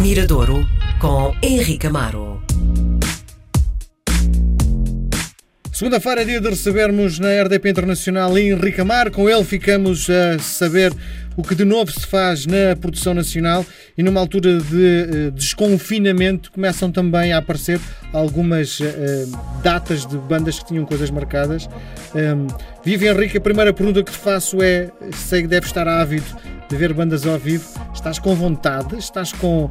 Miradouro com Henrique Amaro. Segunda-feira é dia de recebermos na RDP Internacional Henrique Amar. Com ele ficamos a saber o que de novo se faz na produção nacional e numa altura de uh, desconfinamento começam também a aparecer algumas uh, datas de bandas que tinham coisas marcadas. Um, Vive Henrique, a primeira pergunta que te faço é: sei que deve estar ávido de ver bandas ao vivo. Estás com vontade? Estás com. Um,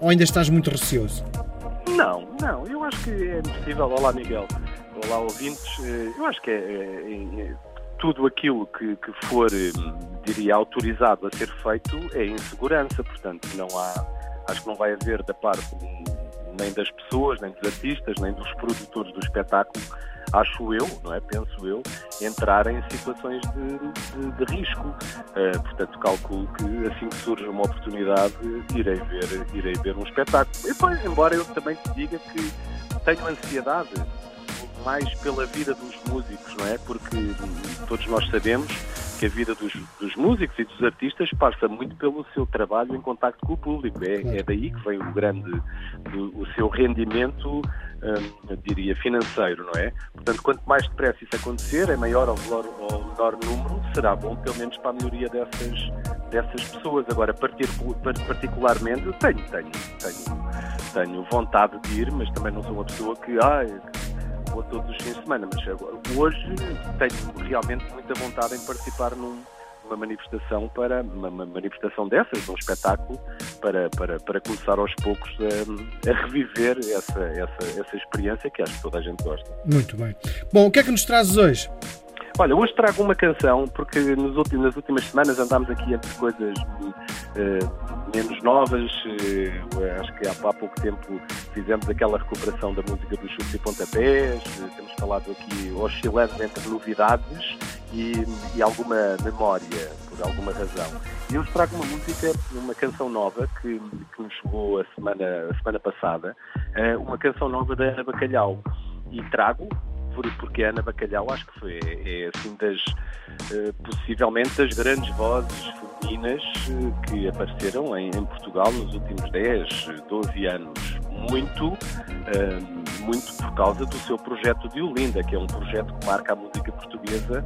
ou ainda estás muito receoso? Não, não, eu acho que é possível. Olá, Miguel. Olá, ouvintes. Eu acho que é, é, é tudo aquilo que, que for, diria, autorizado a ser feito é insegurança. Portanto, não há. Acho que não vai haver da parte nem das pessoas, nem dos artistas, nem dos produtores do espetáculo acho eu, não é? Penso eu, entrar em situações de, de, de risco. Uh, portanto, calculo que assim que surge uma oportunidade, irei ver, irei ver um espetáculo. E, pois, embora eu também te diga que tenho ansiedade mais pela vida dos músicos, não é? Porque todos nós sabemos que a vida dos, dos, músicos e dos artistas passa muito pelo seu trabalho em contacto com o público. É, é daí que vem o grande, do, o seu rendimento, hum, diria, financeiro, não é? Portanto, quanto mais depressa isso acontecer, em maior ou menor, ou menor número, será bom, pelo menos para a melhoria dessas, dessas pessoas. Agora, particularmente, tenho, tenho, tenho, tenho vontade de ir, mas também não sou uma pessoa que, ah, vou todos os fins de semana, mas hoje tenho realmente muita vontade em participar num, numa manifestação para uma, uma, manifestação dessas, um espetáculo para, para, para começar aos poucos a, a reviver essa, essa, essa experiência que acho que toda a gente gosta. Muito bem. Bom, o que é que nos trazes hoje? Olha, hoje trago uma canção, porque nos últimos, nas últimas semanas andámos aqui entre coisas uh, menos novas. Uh, acho que há, há, pouco tempo fizemos aquela recuperação da música dos chutes e pontapés. Uh, temos falado aqui oscilando entre novidades e, e, alguma memória, por alguma razão. E eu trago uma música, uma canção nova que, que nos chegou a semana, a semana passada, uma canção nova da Ana Bacalhau. E trago por, porque a Ana Bacalhau acho que foi é, assim das uh, possivelmente das grandes vozes femininas uh, que apareceram em, em, Portugal nos últimos 10, 12 anos. Muito, uh, muito por causa do seu projeto de Olinda, que é um projeto que marca a música portuguesa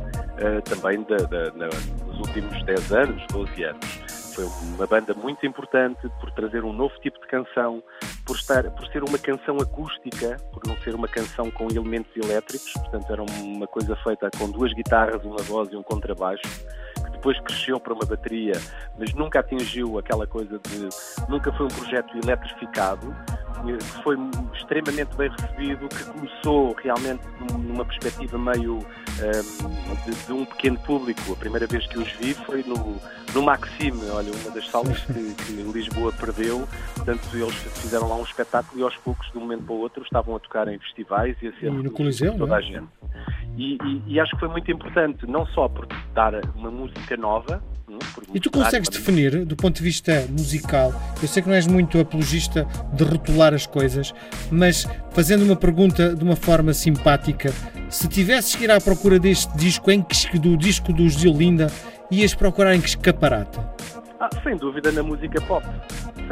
também da, da, nos últimos 10 anos, 12 anos foi uma banda muito importante por trazer um novo tipo de canção, por, estar, por ser uma canção acústica, por não ser uma canção com elementos elétricos, portanto era uma coisa feita com duas guitarras, uma voz e um contrabaixo, depois cresceu para uma bateria, mas nunca atingiu aquela coisa de. nunca foi um projeto eletrificado, que foi extremamente bem recebido, que começou realmente numa perspectiva meio um, de, de, um pequeno público. A primeira vez que os vi foi no, no Maxime, olha, uma das salas que, que Lisboa perdeu. Portanto, eles fizeram lá um espetáculo e aos poucos, de um momento para o outro, estavam a tocar em festivais e a ser e no Coliseu, toda é? a gente. E, e, e, acho que foi muito importante, não só por dar uma música nova. e tu consegues definir, do ponto de vista musical, eu sei que não és muito apologista de rotular as coisas, mas fazendo uma pergunta de uma forma simpática, se tivesses que ir à procura deste disco, em que, do disco dos Ziolinda, ias procurar em que escaparate? Ah, sem dúvida na música pop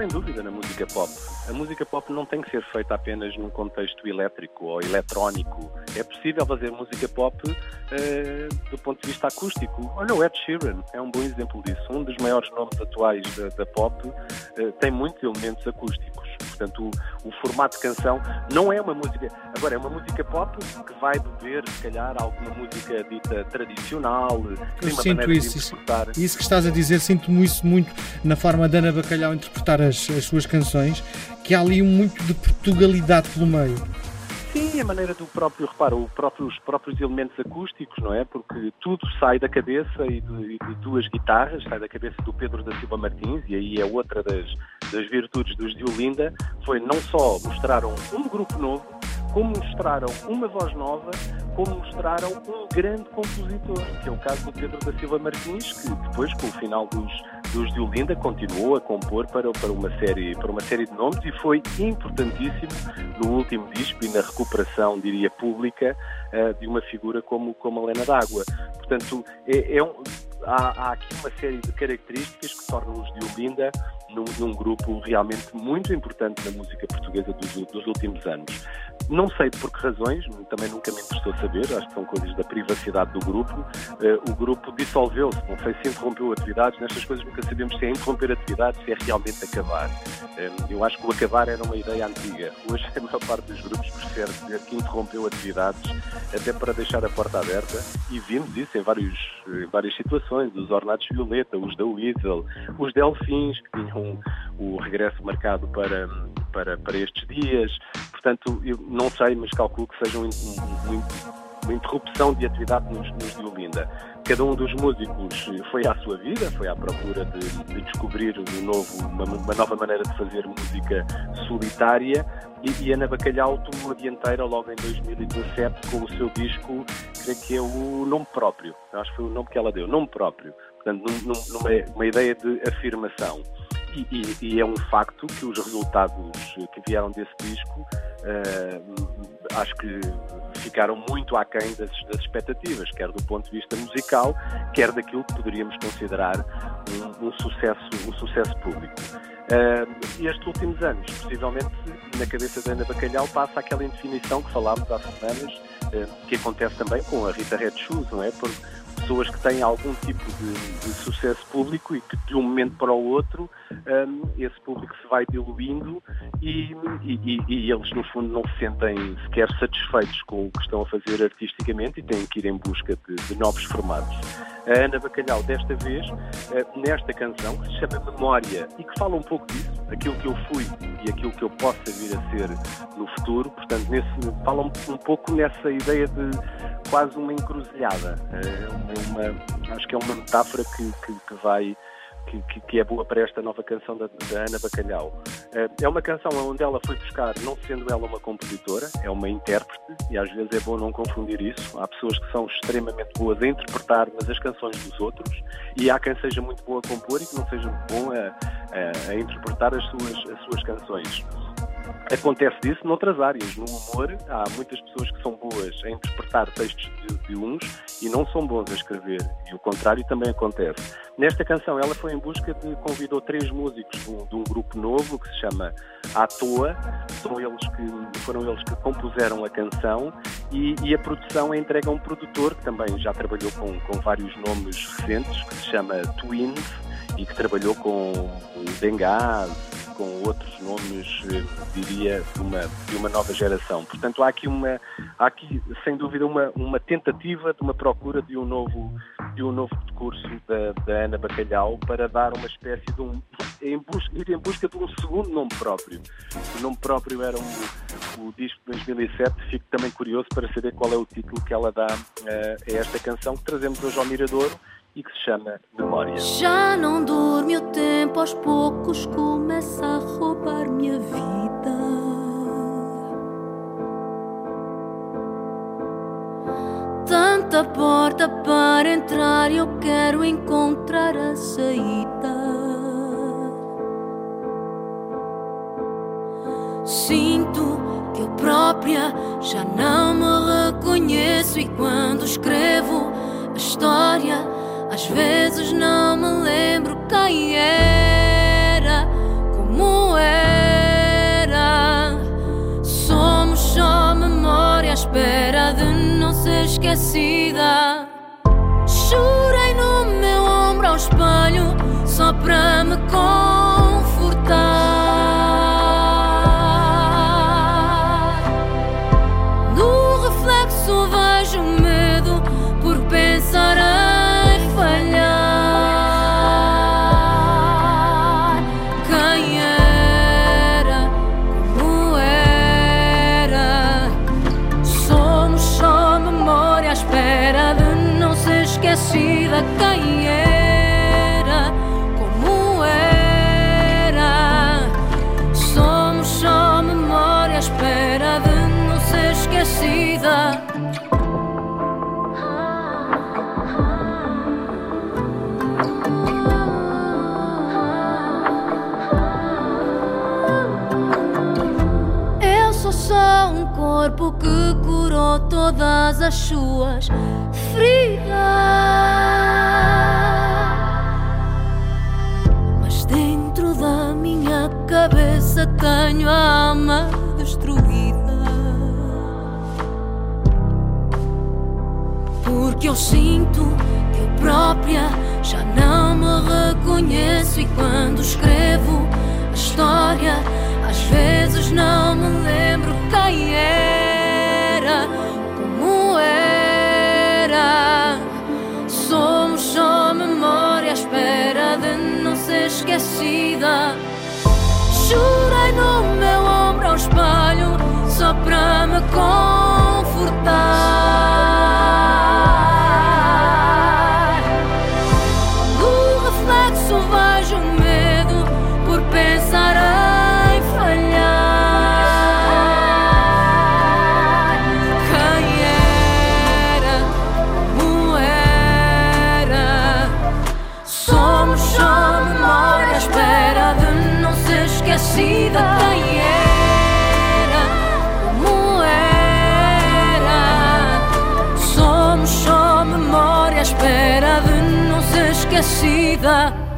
sem dúvida, na música pop. A música pop não tem que ser feita apenas num contexto elétrico ou eletrónico. É possível fazer música pop uh, do ponto de vista acústico. Olha, o Ed Sheeran é um bom exemplo disso. Um dos maiores nomes atuais da, da pop uh, tem muitos elementos acústicos. Portanto, o, o, formato de canção não é uma música. Agora, é uma música pop que vai beber, se calhar, alguma música dita tradicional. Eu sinto isso. Isso, isso que estás a dizer, sinto-me isso muito na forma da Ana Bacalhau interpretar as, as suas canções, que há ali muito de Portugalidade pelo meio. A maneira do próprio, repara, o próprio, os próprios elementos acústicos, não é? Porque tudo sai da cabeça e de, de, duas guitarras, sai da cabeça do Pedro da Silva Martins, e aí é outra das, das virtudes dos de Olinda, foi não só mostraram um grupo novo, como mostraram uma voz nova, como mostraram um grande compositor, que é o caso do Pedro da Silva Martins, que depois, com o final dos, dos de Olinda, continuou a compor para, para, uma série, para uma série de nomes e foi importantíssimo no último disco e na recuperação, diria, pública uh, de uma figura como, como a Helena D'Água. Portanto, é, é um há, há, aqui uma série de características que tornam os de num, num, grupo realmente muito importante na música portuguesa dos, dos, últimos anos. Não sei por que razões, também nunca me interessou saber, acho que são coisas da privacidade do grupo. Uh, o grupo dissolveu-se, não sei se interrompeu atividades, nestas coisas nunca sabemos se é interromper atividades, se é realmente acabar. Eu acho que o acabar era uma ideia antiga. Hoje a maior parte dos grupos prefere dizer que interrompeu atividades, até para deixar a porta aberta, e vimos isso em, vários, em várias situações, os Ornatos Violeta, os da Weasel, os Delfins, que tinham o regresso marcado para, para, para estes dias. Portanto, eu não sei, mas calculo que seja um, um, um uma interrupção de atividade nos, nos de Olinda. Cada um dos músicos foi à sua vida, foi à procura de, de descobrir um novo, uma, uma, nova maneira de fazer música solitária. E, e Ana Bacalhau tomou a dianteira logo em 2017 com o seu disco, creio que é o nome próprio, acho que foi o nome que ela deu, nome próprio, portanto num, numa uma ideia de afirmação. E, e, e, é um facto que os resultados que vieram desse disco uh, acho que ficaram muito aquém das, das expectativas, quer do ponto de vista musical, quer daquilo que poderíamos considerar um, um sucesso, um sucesso público. Uh, estes últimos anos, possivelmente, na cabeça da Ana Bacalhau passa aquela indefinição que falámos há semanas, uh, que acontece também com a Rita Red Shoes, não é? Por pessoas que têm algum tipo de, de sucesso público e que de um momento para o outro um, esse público se vai diluindo e, e, e, eles no fundo não se sentem sequer satisfeitos com o que estão a fazer artisticamente e têm que ir em busca de, de novos formatos. A Ana Bacalhau, desta vez, eh, nesta canção, que se chama Memória e que fala um pouco disso, aquilo que eu fui e aquilo que eu possa vir a ser no futuro, portanto, nesse, fala um, um pouco nessa ideia de quase uma encruzilhada. É uma, acho que é uma metáfora que, que, que vai que, que, é boa para esta nova canção da, da, Ana Bacalhau. Eh, é uma canção onde ela foi buscar, não sendo ela uma compositora, é uma intérprete, e às vezes é bom não confundir isso. Há pessoas que são extremamente boas a interpretar, mas as canções dos outros, e há quem seja muito boa a compor e que não seja bom a, a, a interpretar as suas, as suas canções. Acontece disso noutras áreas. No humor, há muitas pessoas que são boas a interpretar textos de, de, uns e não são bons a escrever. E o contrário também acontece. Nesta canção, ela foi em busca de. convidou três músicos de um, de um grupo novo que se chama À Toa. São eles que, foram eles que compuseram a canção e, e a produção é entregue a um produtor que também já trabalhou com, com vários nomes recentes, que se chama Twins e que trabalhou com Benghazi com outros nomes, eh, diria, de uma, de uma nova geração. Portanto, há aqui, uma, há aqui sem dúvida, uma, uma tentativa de uma procura de um novo, de um novo discurso da, da Ana Bacalhau para dar uma espécie de um. Em busca, ir em busca de um segundo nome próprio. O nome próprio era um, o disco de 2007. Fico também curioso para saber qual é o título que ela dá uh, a esta canção que trazemos hoje ao Miradouro e que se chama Memória. Já não dorme o tempo, aos poucos começa a roubar minha vida. Tanta porta para entrar, eu quero encontrar a saída. Sinto que eu própria já não me reconheço e quando escrevo a história às vezes não me lembro quem era, como era. Somos só memória à espera de não ser esquecida. Chorei no meu ombro ao espelho só para me confortar. Corpo que curou todas as suas feridas. Mas dentro da minha cabeça tenho a alma destruída. Porque eu sinto que eu própria já não me reconheço e quando escrevo a história às vezes não me lembro quem era, esquecida. Chorei no meu ombro ao espelho só para me confortar. Somos